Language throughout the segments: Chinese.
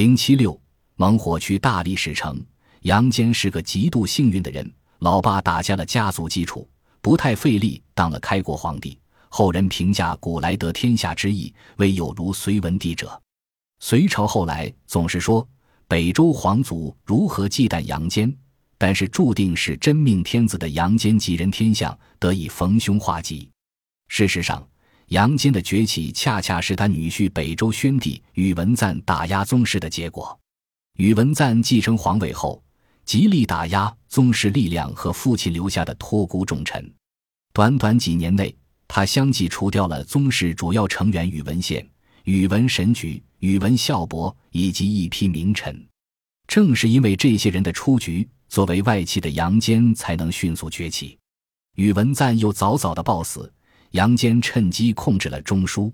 零七六，猛火去大力士城。杨坚是个极度幸运的人，老爸打下了家族基础，不太费力当了开国皇帝。后人评价古来得天下之意，未有如隋文帝者。隋朝后来总是说北周皇族如何忌惮杨坚，但是注定是真命天子的杨坚吉人天相，得以逢凶化吉。事实上。杨坚的崛起，恰恰是他女婿北周宣帝宇文赞打压宗室的结果。宇文赞继承皇位后，极力打压宗室力量和父亲留下的托孤重臣。短短几年内，他相继除掉了宗室主要成员宇文宪、宇文神举、宇文孝伯以及一批名臣。正是因为这些人的出局，作为外戚的杨坚才能迅速崛起。宇文赞又早早的暴死。杨坚趁机控制了中枢，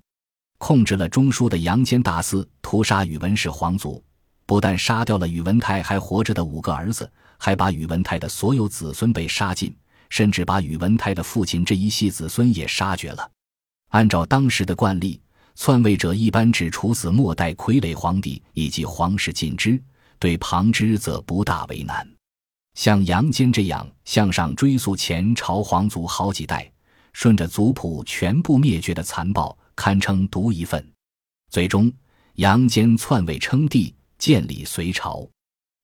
控制了中枢的杨坚大肆屠杀宇文氏皇族，不但杀掉了宇文泰还活着的五个儿子，还把宇文泰的所有子孙被杀尽，甚至把宇文泰的父亲这一系子孙也杀绝了。按照当时的惯例，篡位者一般只处死末代傀儡皇帝以及皇室近支，对旁支则不大为难。像杨坚这样向上追溯前朝皇族好几代。顺着族谱全部灭绝的残暴，堪称独一份。最终，杨坚篡位称帝，建立隋朝。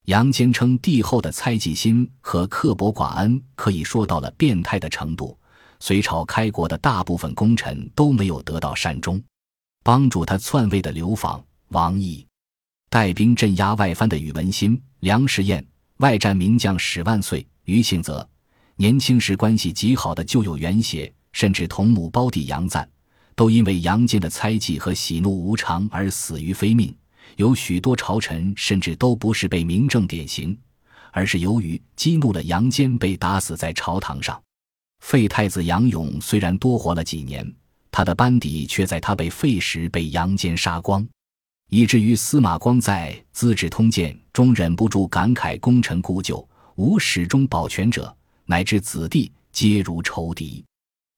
杨坚称帝后的猜忌心和刻薄寡恩，可以说到了变态的程度。隋朝开国的大部分功臣都没有得到善终。帮助他篡位的刘访、王毅，带兵镇压外藩的宇文新、梁士彦，外战名将史万岁、于庆泽，年轻时关系极好的旧友袁协。甚至同母胞弟杨赞，都因为杨坚的猜忌和喜怒无常而死于非命。有许多朝臣甚至都不是被明正典刑，而是由于激怒了杨坚被打死在朝堂上。废太子杨勇虽然多活了几年，他的班底却在他被废时被杨坚杀光，以至于司马光在《资治通鉴》中忍不住感慨：“功臣故旧，无始终保全者，乃至子弟皆如仇敌。”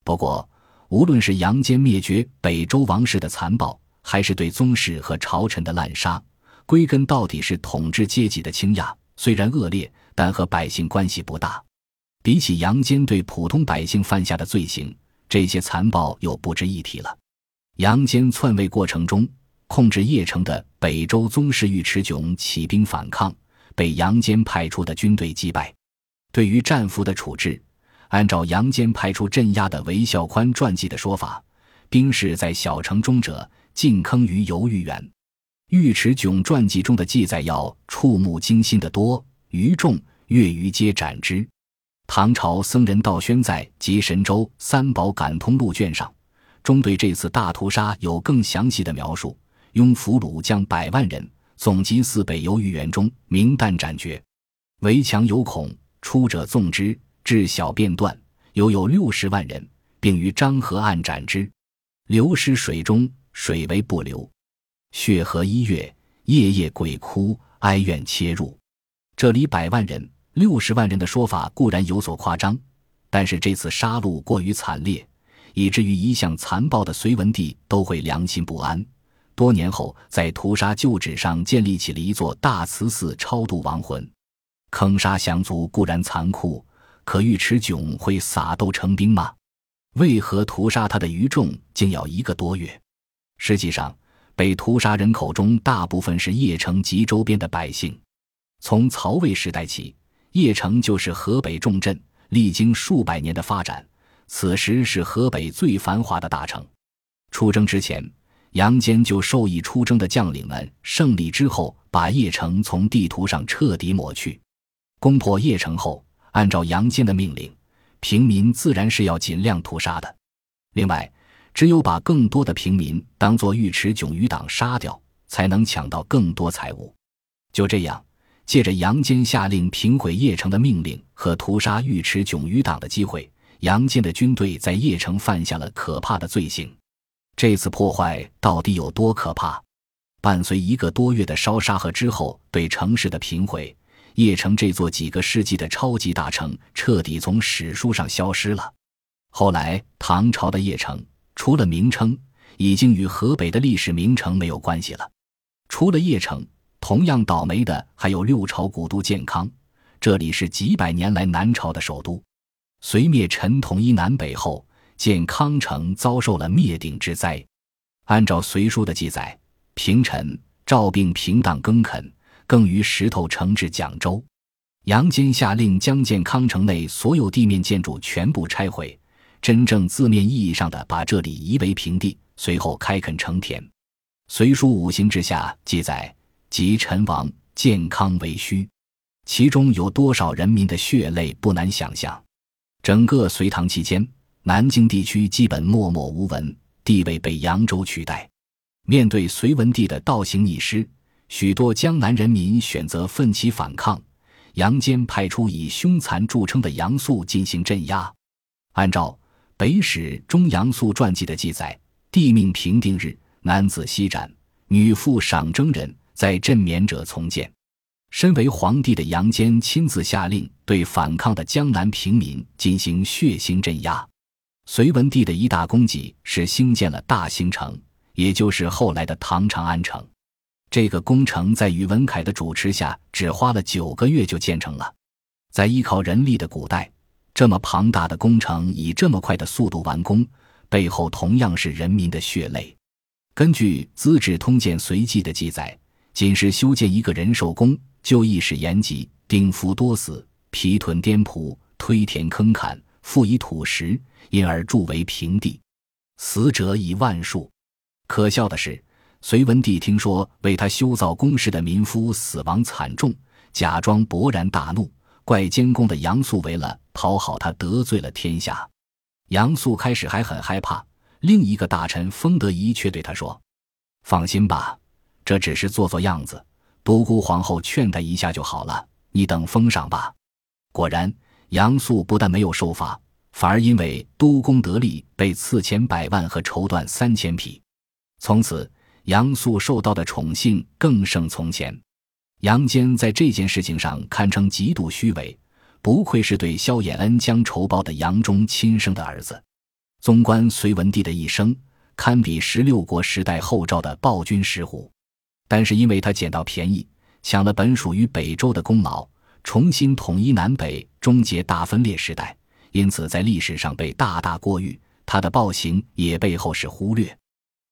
不过，无论是杨坚灭绝北周王室的残暴，还是对宗室和朝臣的滥杀，归根到底是统治阶级的倾轧。虽然恶劣，但和百姓关系不大。比起杨坚对普通百姓犯下的罪行，这些残暴又不值一提了。杨坚篡位过程中，控制邺城的北周宗室尉迟迥起兵反抗，被杨坚派出的军队击败。对于战俘的处置。按照杨坚派出镇压的韦孝宽传记的说法，兵士在小城中者，尽坑于游豫园。尉迟迥传记中的记载要触目惊心的多，于众越余皆斩之。唐朝僧人道宣在《集神州三宝感通录》卷上，中对这次大屠杀有更详细的描述。拥俘虏将百万人，总集四北游豫园中，明旦斩绝。围墙有孔，出者纵之。至小便断，犹有六十万人，并于漳河岸斩之，流失水中，水为不流。血河一月，夜夜鬼哭哀怨切入。这里百万人、六十万人的说法固然有所夸张，但是这次杀戮过于惨烈，以至于一向残暴的隋文帝都会良心不安。多年后，在屠杀旧址上建立起了一座大慈寺，超度亡魂。坑杀降族固然残酷。可尉迟迥会撒豆成兵吗？为何屠杀他的余众竟要一个多月？实际上，被屠杀人口中大部分是邺城及周边的百姓。从曹魏时代起，邺城就是河北重镇，历经数百年的发展，此时是河北最繁华的大城。出征之前，杨坚就授意出征的将领们，胜利之后把邺城从地图上彻底抹去。攻破邺城后。按照杨坚的命令，平民自然是要尽量屠杀的。另外，只有把更多的平民当作尉迟迥余党杀掉，才能抢到更多财物。就这样，借着杨坚下令平毁邺城的命令和屠杀尉迟迥余党的机会，杨坚的军队在邺城犯下了可怕的罪行。这次破坏到底有多可怕？伴随一个多月的烧杀和之后对城市的平毁。邺城这座几个世纪的超级大城彻底从史书上消失了。后来，唐朝的邺城除了名称，已经与河北的历史名城没有关系了。除了邺城，同样倒霉的还有六朝古都建康，这里是几百年来南朝的首都。隋灭陈统一南北后，建康城遭受了灭顶之灾。按照《隋书》的记载，平陈赵并平荡耕垦，更于石头城至蒋州。杨坚下令将建康城内所有地面建筑全部拆毁，真正字面意义上的把这里夷为平地，随后开垦成田。《隋书·五行之下》记载：“即陈王建康为虚。”其中有多少人民的血泪，不难想象。整个隋唐期间，南京地区基本默默无闻，地位被扬州取代。面对隋文帝的倒行逆施，许多江南人民选择奋起反抗。杨坚派出以凶残著称的杨素进行镇压。按照《北史·中杨素传记》的记载，帝命平定日，男子西斩，女妇赏征人，在镇免者从谏。身为皇帝的杨坚亲自下令对反抗的江南平民进行血腥镇压。隋文帝的一大功绩是兴建了大兴城，也就是后来的唐长安城。这个工程在宇文恺的主持下，只花了九个月就建成了。在依靠人力的古代，这么庞大的工程以这么快的速度完工，背后同样是人民的血泪。根据《资治通鉴随记》的记载，仅是修建一个人寿宫，就易使延吉丁夫多死，皮屯颠仆，推田坑坎，覆以土石，因而筑为平地，死者以万数。可笑的是。隋文帝听说为他修造宫室的民夫死亡惨重，假装勃然大怒，怪监工的杨素为了讨好他得罪了天下。杨素开始还很害怕，另一个大臣封德仪却对他说：“放心吧，这只是做做样子，独孤皇后劝他一下就好了，你等封赏吧。”果然，杨素不但没有受罚，反而因为督工得利，被赐钱百万和绸缎三千匹，从此。杨素受到的宠幸更胜从前，杨坚在这件事情上堪称极度虚伪，不愧是对萧衍恩将仇报的杨忠亲生的儿子。纵观隋文帝的一生，堪比十六国时代后赵的暴君石虎。但是因为他捡到便宜，抢了本属于北周的功劳，重新统一南北，终结大分裂时代，因此在历史上被大大过誉。他的暴行也被后世忽略。